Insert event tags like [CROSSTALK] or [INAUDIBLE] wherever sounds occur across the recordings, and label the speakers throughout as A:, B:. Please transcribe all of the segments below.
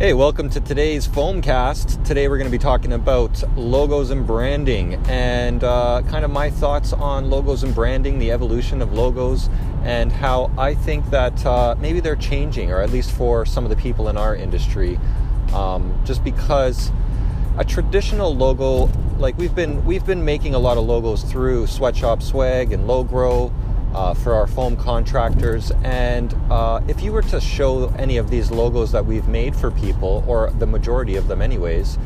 A: Hey, welcome to today's Foamcast. Today we're going to be talking about logos and branding and uh, kind of my thoughts on logos and branding, the evolution of logos, and how I think that uh, maybe they're changing, or at least for some of the people in our industry. Um, just because a traditional logo, like we've been we've been making a lot of logos through Sweatshop Swag and Logro uh, for our foam contractors. And uh, if you were to show any of these logos that we've made for people, or the majority of them, anyways,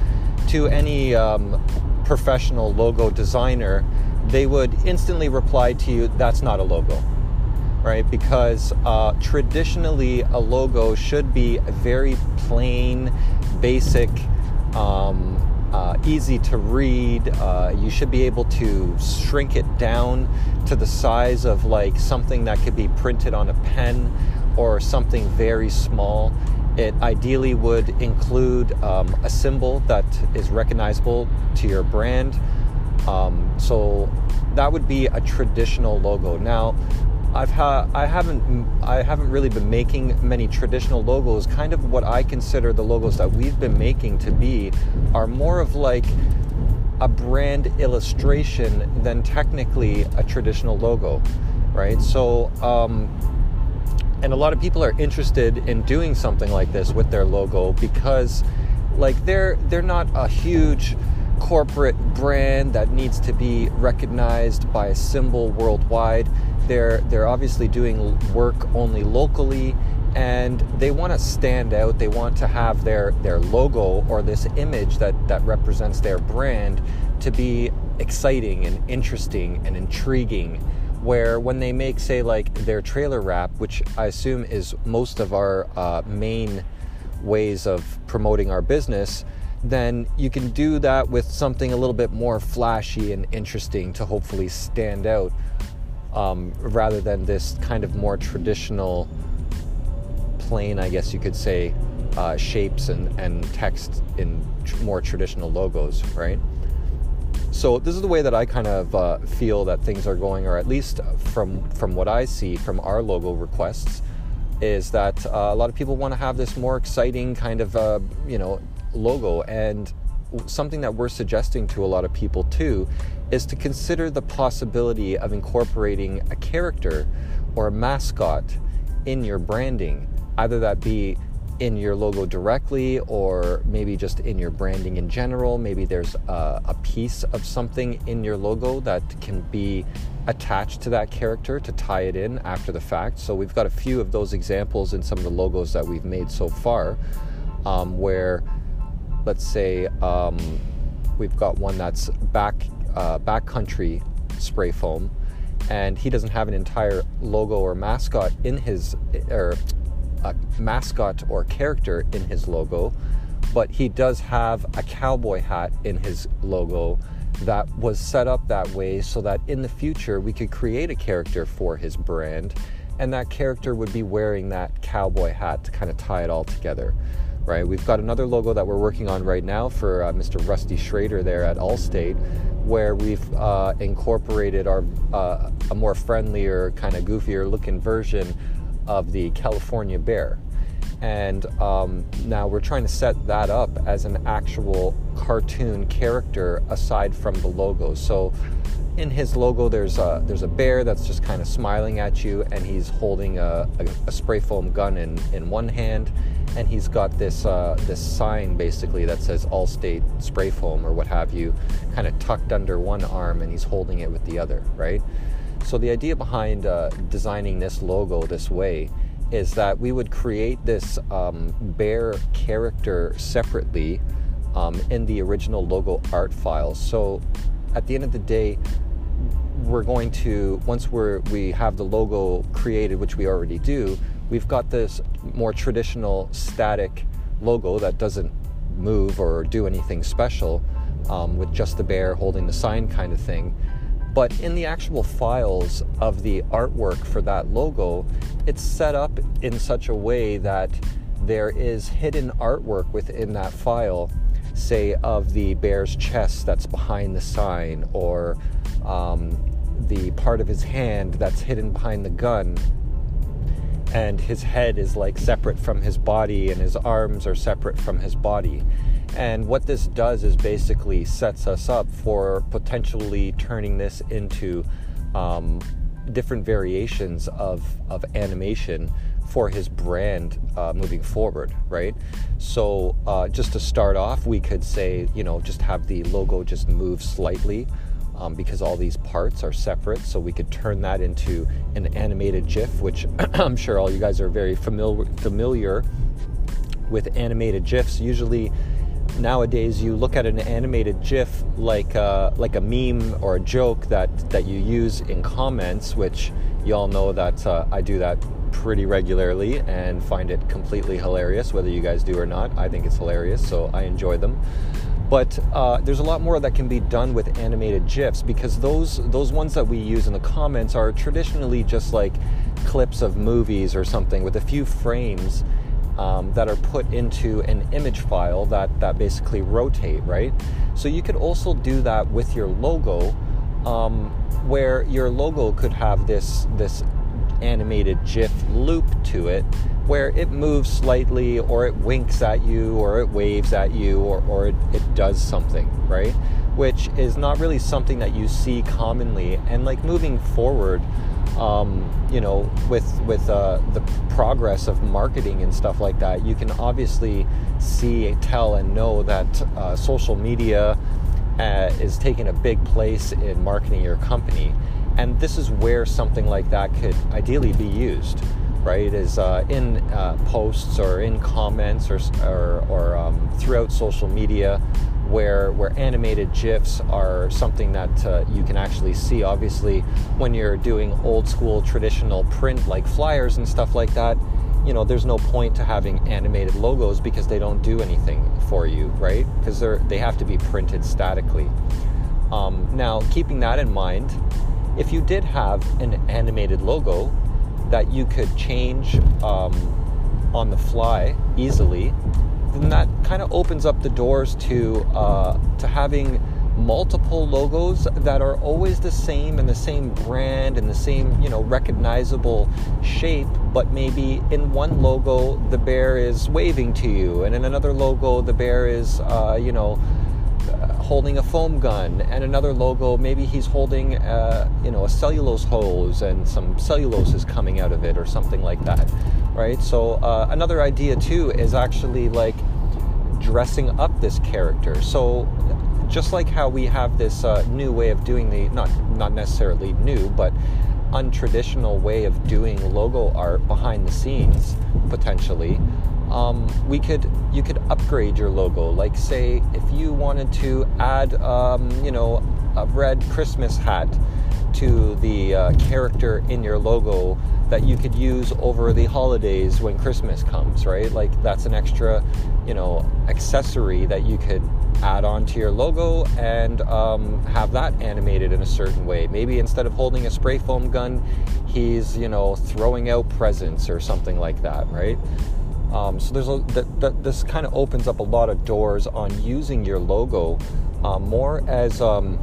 A: to any um, professional logo designer, they would instantly reply to you, that's not a logo. Right? Because uh, traditionally, a logo should be very plain, basic, um, uh, easy to read. Uh, you should be able to shrink it down to the size of like something that could be printed on a pen or something very small. It ideally would include um, a symbol that is recognizable to your brand. Um, so that would be a traditional logo. Now, I've ha- I haven't I haven't really been making many traditional logos. Kind of what I consider the logos that we've been making to be are more of like a brand illustration than technically a traditional logo, right? So, um, and a lot of people are interested in doing something like this with their logo because, like, they're they're not a huge corporate brand that needs to be recognized by a symbol worldwide. They're they're obviously doing work only locally and they want to stand out. They want to have their their logo or this image that that represents their brand to be exciting and interesting and intriguing. Where when they make, say, like their trailer wrap, which I assume is most of our uh, main ways of promoting our business, then you can do that with something a little bit more flashy and interesting to hopefully stand out um, rather than this kind of more traditional plain, I guess you could say, uh, shapes and, and text in tr- more traditional logos, right? So this is the way that I kind of uh, feel that things are going, or at least from from what I see from our logo requests, is that uh, a lot of people want to have this more exciting kind of uh, you know logo, and something that we're suggesting to a lot of people too is to consider the possibility of incorporating a character or a mascot in your branding either that be in your logo directly or maybe just in your branding in general. Maybe there's a, a, piece of something in your logo that can be attached to that character to tie it in after the fact. So we've got a few of those examples in some of the logos that we've made so far um, where, let's say, um, we've got one that's back, uh, backcountry spray foam and he doesn't have an entire logo or mascot in his or a mascot or character in his logo, but he does have a cowboy hat in his logo that was set up that way so that in the future we could create a character for his brand and that character would be wearing that cowboy hat to kind of tie it all together right we've got another logo that we're working on right now for uh, mr rusty schrader there at allstate where we've uh, incorporated our uh, a more friendlier kind of goofier looking version of the California bear. And um, now we're trying to set that up as an actual cartoon character aside from the logo. So in his logo, there's a, there's a bear that's just kind of smiling at you, and he's holding a, a, a spray foam gun in, in one hand, and he's got this uh, this sign basically that says Allstate spray foam or what have you, kind of tucked under one arm, and he's holding it with the other, right? So the idea behind uh, designing this logo this way is that we would create this um, bear character separately um, in the original logo art files. So at the end of the day, we're going to once we're we have the logo created, which we already do, we've got this more traditional static logo that doesn't move or do anything special um, with just the bear holding the sign kind of thing. But in the actual files of the artwork for that logo, it's set up in such a way that there is hidden artwork within that file, say, of the bear's chest that's behind the sign, or um, the part of his hand that's hidden behind the gun. and his head is like separate from his body and his arms are separate from his body. And what this does is basically sets us up for potentially turning this into um, different variations of, of animation for his brand uh, moving forward, right? So, uh, just to start off, we could say, you know, just have the logo just move slightly um, because all these parts are separate. So we could turn that into an animated GIF, which [CLEARS THROAT] I'm sure all you guys are very familiar familiar with animated GIFs. Usually, nowadays, you look at an animated GIF like uh, like a meme or a joke that that you use in comments, which you all know that uh, I do that pretty regularly and find it completely hilarious. Whether you guys do or not, I think it's hilarious, so I enjoy them. But uh, there's a lot more that can be done with animated GIFs because those those ones that we use in the comments are traditionally just like clips of movies or something with a few frames um, that are put into an image file that that basically rotate, right? So you could also do that with your logo, um, where your logo could have this this animated GIF loop to it where it moves slightly or it winks at you or it waves at you or, or it, it does something, right? Which is not really something that you see commonly. And like moving forward, um, you know, with with uh, the progress of marketing and stuff like that, you can obviously see, tell, and know that uh, social media uh, is taking a big place in marketing your company. And this is where something like that could ideally be used right? Is uh, in uh, posts or in comments or or, or um, throughout social media, where where animated gifs are something that uh, you can actually see. Obviously, when you're doing old school traditional print like flyers and stuff like that, you know, there's no point to having animated logos because they don't do anything for you, right? Because they're they have to be printed statically. Um, now, keeping that in mind, if you did have an animated logo, that you could change um, on the fly easily, then that kind of opens up the doors to uh, to having multiple logos that are always the same and the same brand and the same you know recognizable shape but maybe in one logo the bear is waving to you and in another logo the bear is uh, you know holding a foam gun, and another logo, maybe he's holding, uh, you know, a cellulose hose and some cellulose is coming out of it or something like that, right? So uh, another idea too is actually like dressing up this character. So just like how we have this uh, new way of doing the not not necessarily new, but untraditional way of doing logo art behind the scenes potentially um, we could you could upgrade your logo. Like say if you wanted to add um, you know a red Christmas hat to the uh, character in your logo that you could use over the holidays when Christmas comes, right? Like that's an extra, you know, accessory that you could add on to your logo and um, have that animated in a certain way. Maybe instead of holding a spray foam gun, he's, you know, throwing out presents or something like that, right? Um, so there's a, that, that this kind of opens up a lot of doors on using your logo uh, more as um,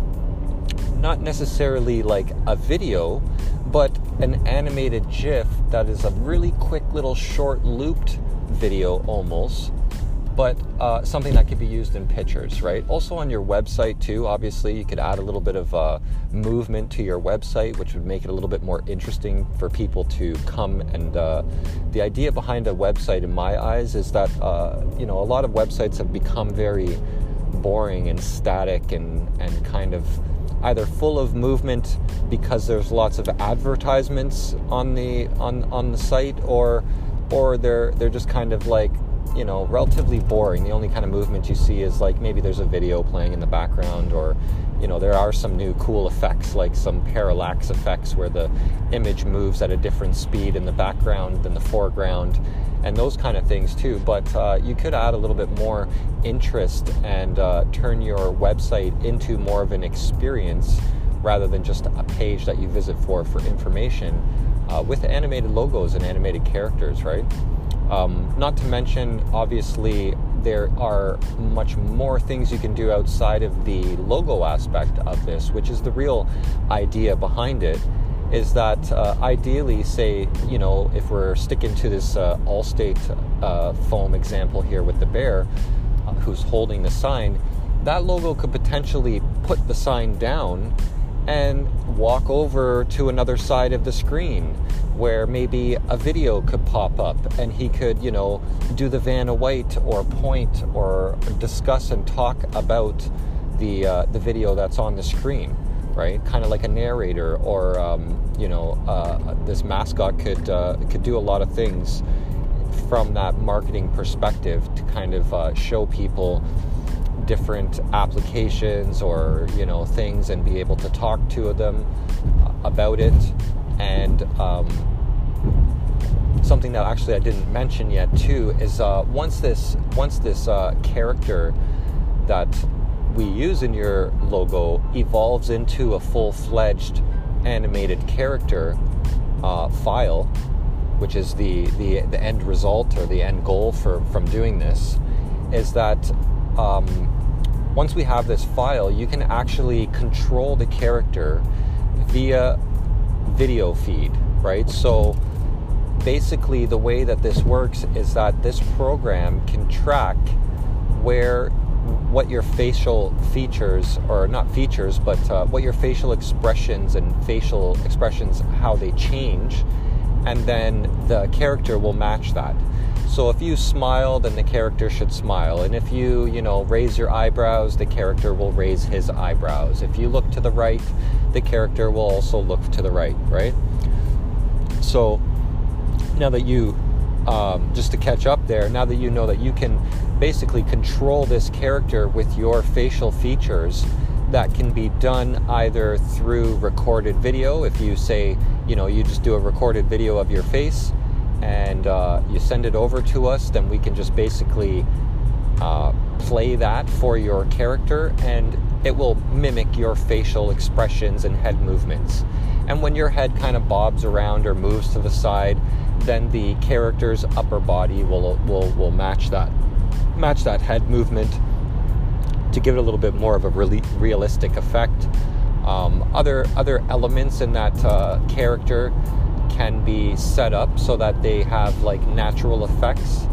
A: not necessarily like a video, but an animated GIF that is a really quick little short looped video almost but uh, something that could be used in pictures, right? Also on your website too. Obviously, you could add a little bit of uh, movement to your website, which would make it a little bit more interesting for people to come. And uh, the idea behind a website, in my eyes, is that uh, you know a lot of websites have become very boring and static and and kind of either full of movement because there's lots of advertisements on the on on the site or or they're they're just kind of like you know, relatively boring. The only kind of movement you see is like maybe there's a video playing in the background, or you know, there are some new cool effects like some parallax effects where the image moves at a different speed in the background than the foreground, and those kind of things too. But uh, you could add a little bit more interest and uh, turn your website into more of an experience rather than just a page that you visit for for information uh, with animated logos and animated characters, right? Um, not to mention, obviously, there are much more things you can do outside of the logo aspect of this, which is the real idea behind it. is that uh, ideally, say, you know, if we're sticking to this uh, Allstate uh, foam example here with the bear uh, who's holding the sign, that logo could potentially put the sign down and walk over to another side of the screen where maybe a video could pop up and he could, you know, do the Vanna White or point or discuss and talk about the uh, the video that's on the screen, right? Kind of like a narrator or um, you know, uh, this mascot could uh, could do a lot of things from that marketing perspective to kind of uh, show people different applications or you know things and be able to talk to them about it and um, something that actually I didn't mention yet too is uh, once this once this uh, character that we use in your logo evolves into a full-fledged animated character uh, file, which is the, the the end result or the end goal for from doing this, is that um, once we have this file, you can actually control the character via video feed, right? So basically, the way that this works is that this program can track where what your facial features, or not features, but uh, what your facial expressions and facial expressions, how they change, and then the character will match that. So if you smile, then the character should smile. And if you, you know, raise your eyebrows, the character will raise his eyebrows. If you look to the right, the character will also look to the right, right? So now that you, um, just to catch up there, now that you know that you can basically control this character with your facial features, that can be done either through recorded video. If you say, you know, you just do a recorded video of your face and uh, you send it over to us, then we can just basically uh, play that for your character and it will mimic your facial expressions and head movements. And when your head kind of bobs around or moves to the side, then the character's upper body will, will, will match that match that head movement to give it a little bit more of a realistic effect. Um, other other elements in that uh, character can be set up so that they have like natural effects.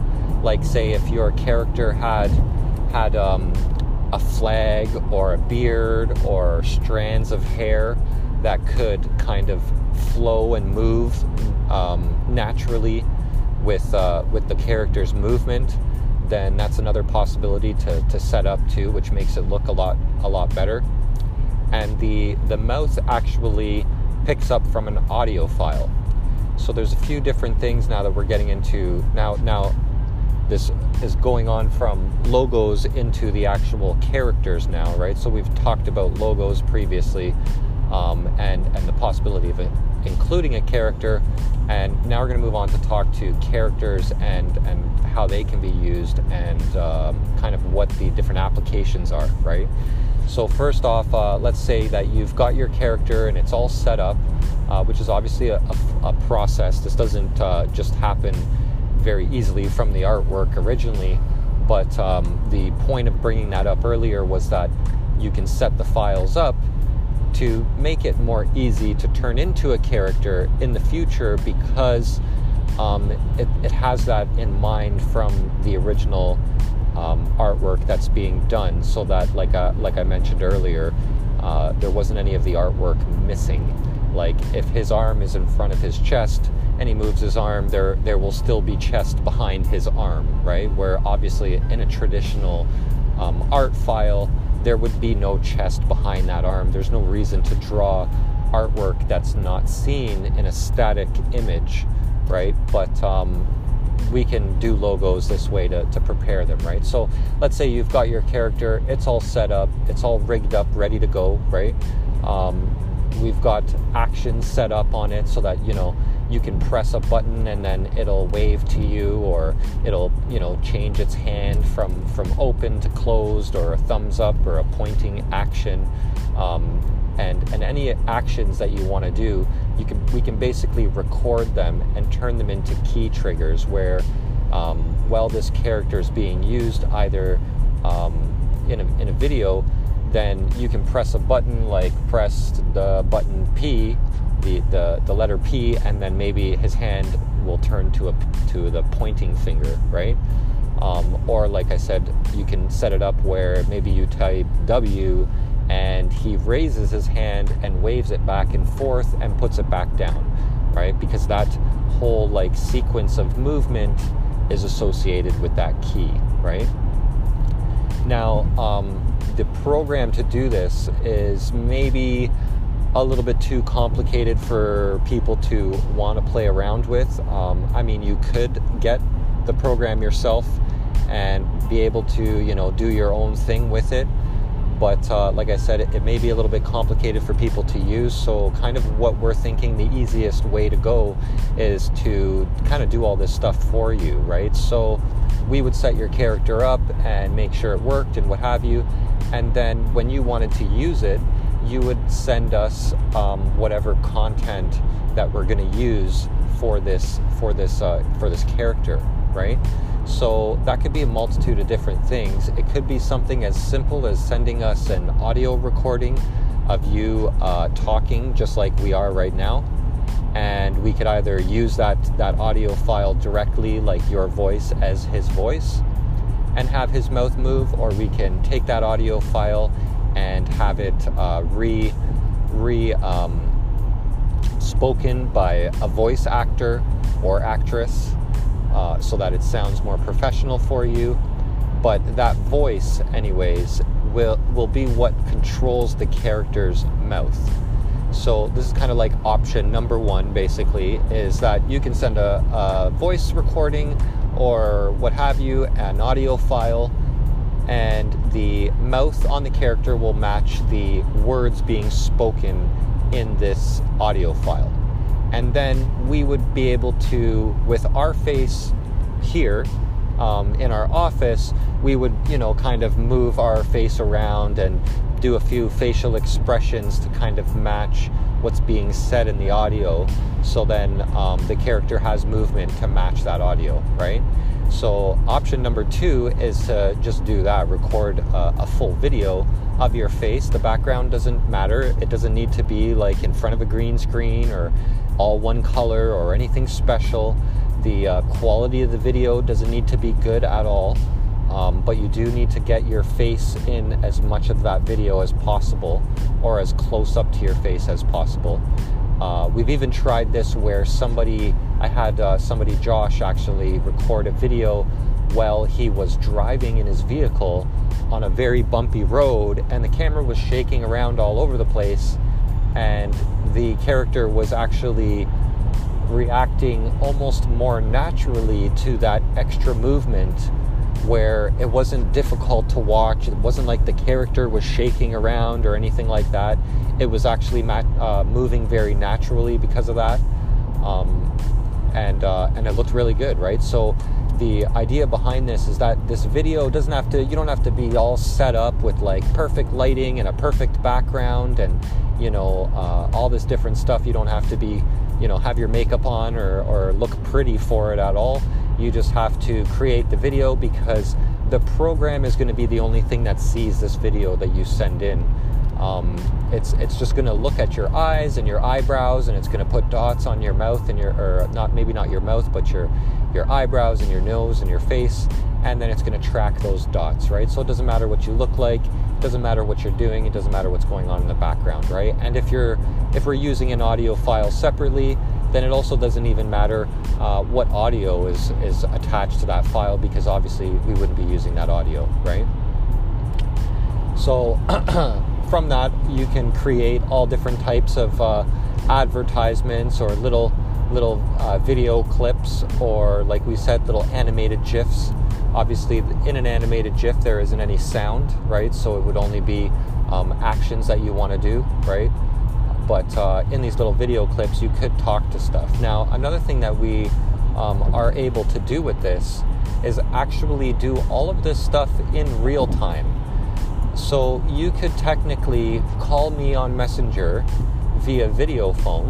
A: Like say if your character had had um, a flag or a beard or strands of hair that could kind of flow and move um, naturally with uh, with the character's movement, then that's another possibility to, to set up too, which makes it look a lot a lot better. And the the mouth actually picks up from an audio file. So there's a few different things now that we're getting into now. Now, this is going on from logos into the actual characters now, right? So we've talked about logos previously, um, and and the possibility of it, including a character, and now we're going to move on to talk to characters and and how they can be used and um, kind of what the different applications are, right? So first off, uh, let's say that you've got your character and it's all set up, uh, which is obviously a, a, a process. This doesn't uh, just happen very easily from the artwork originally, but um, the point of bringing that up earlier was that you can set the files up to make it more easy to turn into a character in the future because um, it, it has that in mind from the original um, artwork that's being done, so that like I, uh, like I mentioned earlier, uh, there wasn't any of the artwork missing. Like if his arm is in front of his chest and he moves his arm, there there will still be chest behind his arm, right? Where obviously in a traditional um, art file, there would be no chest behind that arm. There's no reason to draw artwork that's not seen in a static image, right? But um, we can do logos this way to, to prepare them, right? So let's say you've got your character, it's all set up, it's all rigged up, ready to go, right? Um, we've got actions set up on it so that, you know, you can press a button and then it'll wave to you or it'll, you know, change its hand from, from open to closed or a thumbs up or a pointing action. Um, and, and any actions that you want to do, you can we can basically record them and turn them into key triggers where um, while this character is being used either um, in, a, in a video, then you can press a button like press the button P the, the, the letter P, and then maybe his hand will turn to a to the pointing finger, right? Um, or like I said, you can set it up where maybe you type W and he raises his hand and waves it back and forth and puts it back down, right? Because that whole like sequence of movement is associated with that key, right? Now, um, the program to do this is maybe a little bit too complicated for people to want to play around with. Um, I mean, you could get the program yourself and be able to, you know, do your own thing with it. But uh, like I said, it, it, may be a little bit complicated for people to use. So, kind of what we're thinking the easiest way to go is to kind of do all this stuff for you, right? So, we would set your character up and make sure it worked and what have you. And then when you wanted to use it, you would send us um, whatever content that we're going to use for this for this uh, for this character, right? So that could be a multitude of different things. It could be something as simple as sending us an audio recording of you uh, talking just like we are right now, and we could either use that that audio file directly, like your voice, as his voice, and have his mouth move, or we can take that audio file and have it uh, re re um, spoken by a voice actor or actress uh, so that it sounds more professional for you. But that voice, anyways, will will be what controls the character's mouth. So this is kind of like option number one, basically, is that you can send a, a voice recording or what have you, an audio file and the mouth on the character will match the words being spoken in this audio file. And then we would be able to, with our face here um, in our office, we would, you know, kind of move our face around and do a few facial expressions to kind of match what's being said in the audio. So then um, the character has movement to match that audio, right? So, option number two is to just do that record a, a, full video of your face. The background doesn't matter, it doesn't need to be like in front of a green screen or all one color or anything special. The uh, quality of the video doesn't need to be good at all, um, but you do need to get your face in as much of that video as possible or as close up to your face as possible. Uh, we've even tried this where somebody, I had uh, somebody, Josh, actually record a video while he was driving in his vehicle on a very bumpy road, and the camera was shaking around all over the place, and the character was actually reacting almost more naturally to that extra movement where it wasn't difficult to watch. It wasn't like the character was shaking around or anything like that. It was actually mat- uh, moving very naturally because of that, um, and uh, and it looked really good, right? So the idea behind this is that this video doesn't have to. You don't have to be all set up with like perfect lighting and a perfect background and you know uh, all this different stuff. You don't have to be you know have your makeup on or, or look pretty for it at all you just have to create the video because the program is going to be the only thing that sees this video that you send in. Um, it's it's just going to look at your eyes and your eyebrows, and it's going to put dots on your mouth and your or not maybe not your mouth, but your your eyebrows and your nose and your face, and then it's going to track those dots, right? So it doesn't matter what you look like, it doesn't matter what you're doing, it doesn't matter what's going on in the background, right? And if you're if we're using an audio file separately, then it also doesn't even matter uh, what audio is, is attached to that file because obviously we wouldn't be using that audio, right? So [CLEARS THROAT] from that, you can create all different types of uh, advertisements or little little uh, video clips or like we said little animated gifs obviously in an animated gif there isn't any sound right so it would only be um, actions that you want to do right but uh, in these little video clips, you could talk to stuff. Now, another thing that we um, are able to do with this is actually do all of this stuff in real time. So you could technically call me on Messenger via video phone,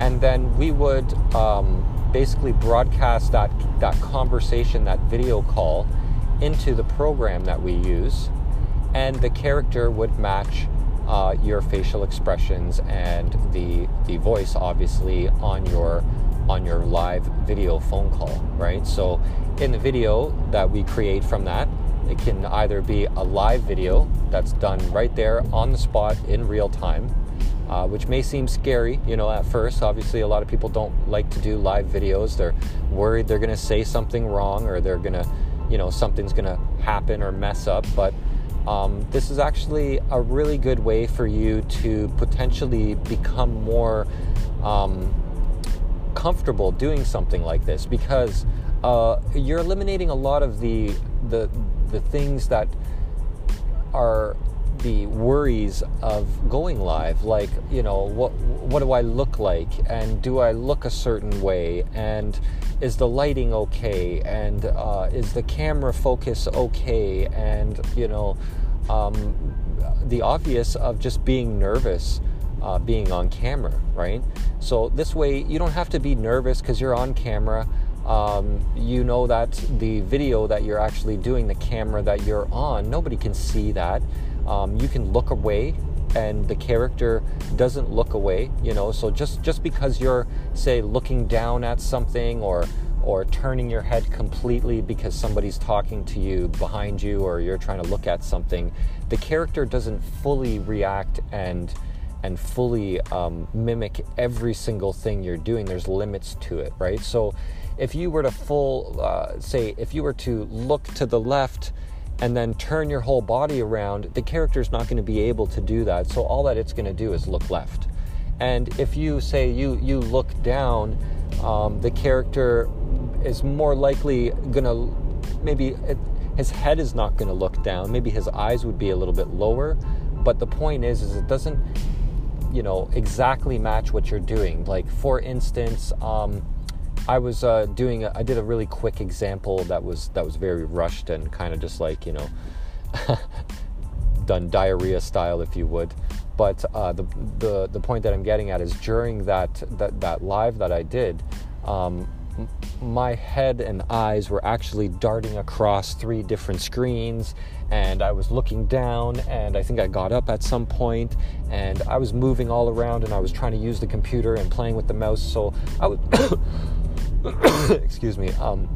A: and then we would um, basically broadcast that that conversation, that video call, into the program that we use, and the character would match uh, your facial expressions and the the voice obviously on your on your live video phone call right? So in the video that we create from that it can either be a live video that's done right there on the spot in real time uh, which may seem scary, you know, at first. Obviously, a lot of people don't like to do live videos. They're worried they're going to say something wrong or they're going to, you know, something's going to happen or mess up. But um, this is actually a really good way for you to potentially become more um, comfortable doing something like this because uh, you're eliminating a lot of the the the things that are the worries of going live like you know what what do i look like? And do i look a certain way? And is the lighting okay? And uh, is the camera focus okay? And you know um, the obvious of just being nervous uh, being on camera right? So this way you don't have to be nervous because you're on camera. Um, you know that the video that you're actually doing the camera that you're on nobody can see that um, you can look away and the character doesn't look away you know? So just just because you're say looking down at something or or turning your head completely because somebody's talking to you behind you or you're trying to look at something the character doesn't fully react and and fully um, mimic every single thing you're doing. There's limits to it right? So if you were to full uh, say if you were to look to the left and then turn your whole body around, the character is not going to be able to do that. So all that it's going to do is look left. And if you say you you look down, um, the character is more likely going to maybe it, his head is not going to look down. Maybe his eyes would be a little bit lower. But the point is, is it doesn't, you know, exactly match what you're doing. Like for instance. Um, I was uh, doing. A, I did a really quick example that was that was very rushed and kind of just like you know, [LAUGHS] done diarrhea style, if you would. But uh, the the the point that I'm getting at is during that that that live that I did. Um, my head and eyes were actually darting across three different screens and I was looking down and I think I got up at some point and I was moving all around and I was trying to use the computer and playing with the mouse so I was [COUGHS] [COUGHS] [COUGHS] excuse me, um,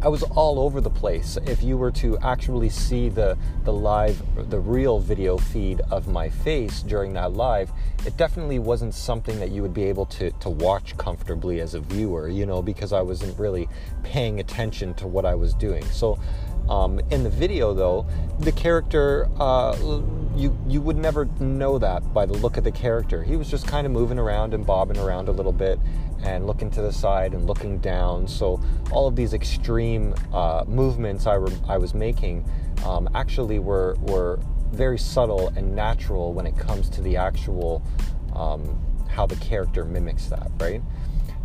A: I was all over the place. If you were to actually see the the live, the real video feed of my face during that live, it definitely wasn't something that you would be able to to watch comfortably as a viewer. You know, because I wasn't really paying attention to what I was doing. So. Um, in the video, though, the character uh, you you would never know that by the look of the character. He was just kind of moving around and bobbing around a little bit, and looking to the side and looking down. So all of these extreme uh, movements I, I was making um, actually were were very subtle and natural when it comes to the actual um, how the character mimics that, right?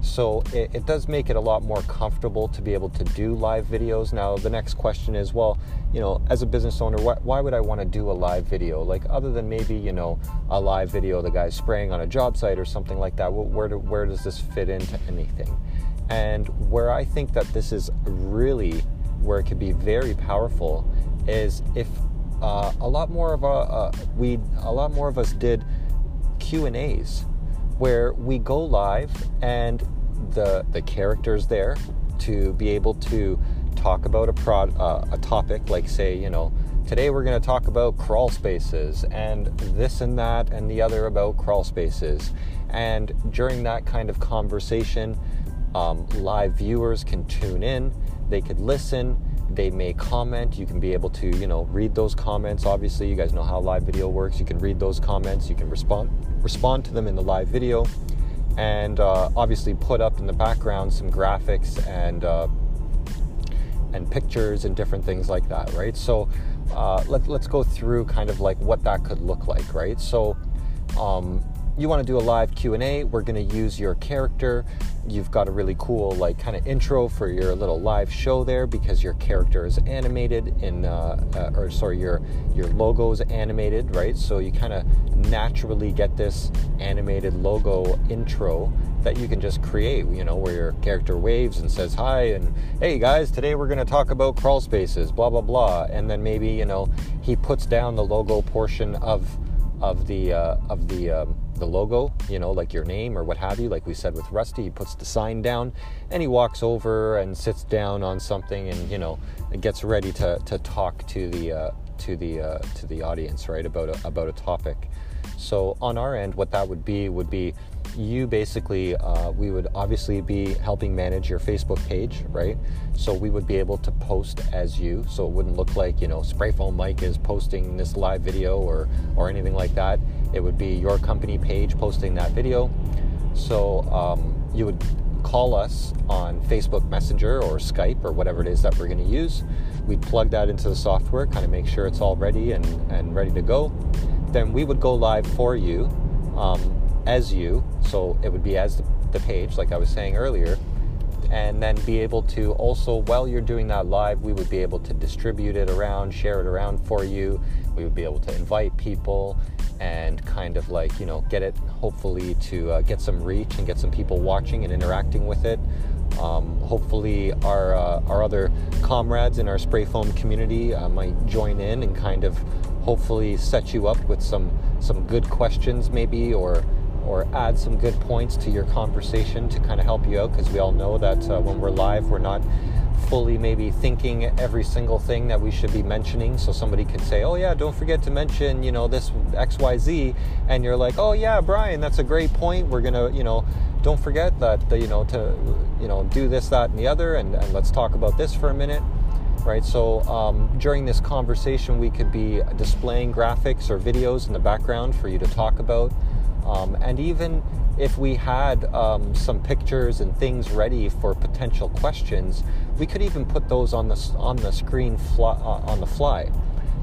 A: So it, it, does make it a lot more comfortable to be able to do live videos. Now, the next question is well, you know, as a business owner, wh- why would I want to do a live video? Like, other than maybe, you know, a live video, the guy spraying on a job site or something like that, where, do, where does this fit into anything? And where I think that this is really where it could be very powerful is if uh, a lot more of a, uh, we a lot more of us did Q and A's where we go live and the the characters there to be able to talk about a prod uh, a topic like say you know today we're going to talk about crawl spaces and this and that and the other about crawl spaces. And during that kind of conversation um, live viewers can tune in they could listen they may comment you can be able to you know read those comments. Obviously you guys know how live video works you can read those comments you can respond respond to them in the live video and uh, obviously put up in the background some graphics and uh, and pictures and different things like that right? So uh, let, let's go through kind of like what that could look like right? So um, you want to do a live q&a we're going to use your character. You've got a really cool like kind of intro for your little live show there because your character is animated in uh, uh, or sorry your your logo is animated right? So you kind of naturally get this animated logo intro that you can just create you know where your character waves and says hi and hey guys today we're going to talk about crawl spaces blah blah blah. And then maybe you know he puts down the logo portion of of the uh, of the um, the logo, you know, like your name or what have you. Like we said with Rusty, he puts the sign down and he walks over and sits down on something and you know gets ready to, to talk to the uh, to the uh, to the audience, right, about a, about a topic. So on our end, what that would be would be you basically, uh, we would obviously be helping manage your Facebook page, right? So we would be able to post as you, so it wouldn't look like you know Spray Foam Mike is posting this live video or or anything like that. It would be your company page posting that video. So um, you would call us on Facebook Messenger or Skype or whatever it is that we're going to use. We'd plug that into the software, kind of make sure it's all ready and, and ready to go. Then we would go live for you um, as you, so it would be as the, page, like I was saying earlier, and then be able to also, while you're doing that live, we would be able to distribute it around, share it around for you. We would be able to invite people and kind of like, you know, get it hopefully to uh, get some reach and get some people watching and interacting with it. Um, hopefully, our, uh, our other comrades in our spray foam community uh, might join in and kind of hopefully set you up with some, some good questions, maybe, or or add some good points to your conversation to kind of help you out because we all know that uh, when we're live, we're not fully maybe thinking every single thing that we should be mentioning. So somebody could say, "Oh yeah, don't forget to mention, you know, this X Y Z," and you're like, "Oh yeah, Brian, that's a great point. We're gonna, you know, don't forget that, you know, to, you know, do this, that, and the other, and, and let's talk about this for a minute." Right, so um, during this conversation, we could be displaying graphics or videos in the background for you to talk about. Um, and even if we had um, some pictures and things ready for potential questions, we could even put those on the on the screen uh, on the fly.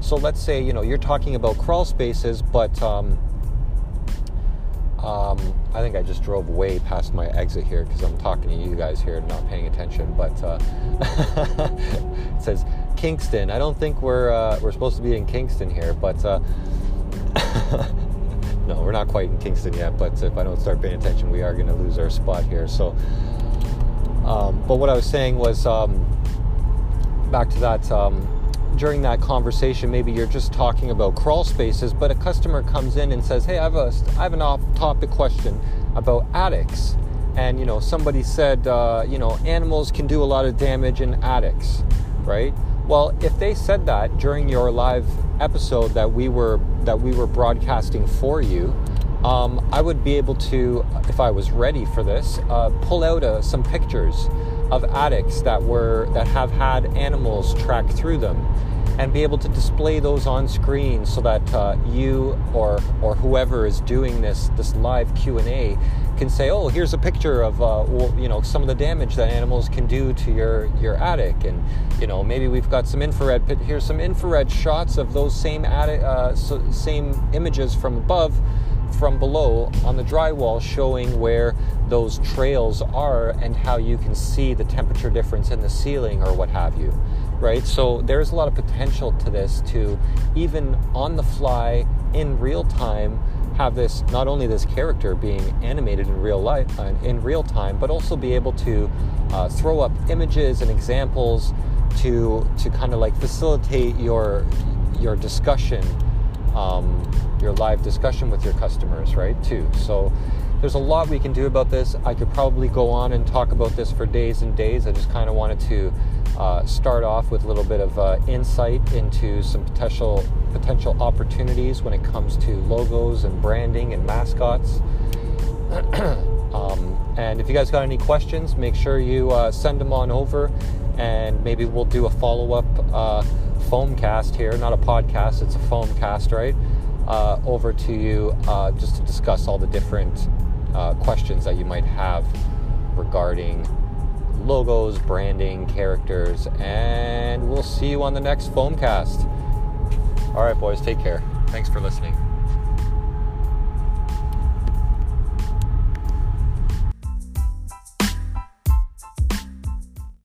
A: So let's say you know you're talking about crawl spaces, but um, um I think I just drove way past my exit here because I'm talking to you guys here and not paying attention. But uh, [LAUGHS] it says Kingston. I don't think we're uh, we're supposed to be in Kingston here, but. [LAUGHS] No, we're not quite in Kingston yet, but if I don't start paying attention, we are going to lose our spot here. So, um, but what I was saying was um, back to that. Um, during that conversation, maybe you're just talking about crawl spaces, but a customer comes in and says, "Hey, I have a I have an off-topic question about attics." And you know, somebody said, uh, you know, animals can do a lot of damage in attics, right? Well, if they said that during your live episode that we were that we were broadcasting for you, um, I would be able to, if I was ready for this, uh, pull out uh, some pictures of attics that were that have had animals track through them, and be able to display those on screen so that uh, you or or whoever is doing this this live Q and A can say, "Oh, here's a picture of uh, you know some of the damage that animals can do to your your attic," and you know maybe we've got some infrared. Here's some infrared shots of those same attic, uh, so, same images from above, from below on the drywall, showing where those trails are and how you can see the temperature difference in the ceiling or what have you. Right, so there's a lot of potential to this to even on the fly in real time have this not only this character being animated in real life uh, in real time, but also be able to uh, throw up images and examples to to kind of like facilitate your your discussion, um, your live discussion with your customers, right? Too. So there's a lot we can do about this. I could probably go on and talk about this for days and days. I just kind of wanted to uh, start off with a little bit of uh, insight into some potential potential opportunities when it comes to logos and branding and mascots. [CLEARS THROAT] um, and if you guys got any questions, make sure you uh, send them on over, and maybe we'll do a follow up uh, foam cast here. Not a podcast; it's a foam cast, right? Uh, over to you uh, just to discuss all the different questions that you might have regarding logos, branding, characters, and we'll see you on the next Foamcast. All right, boys, take care. Thanks for listening.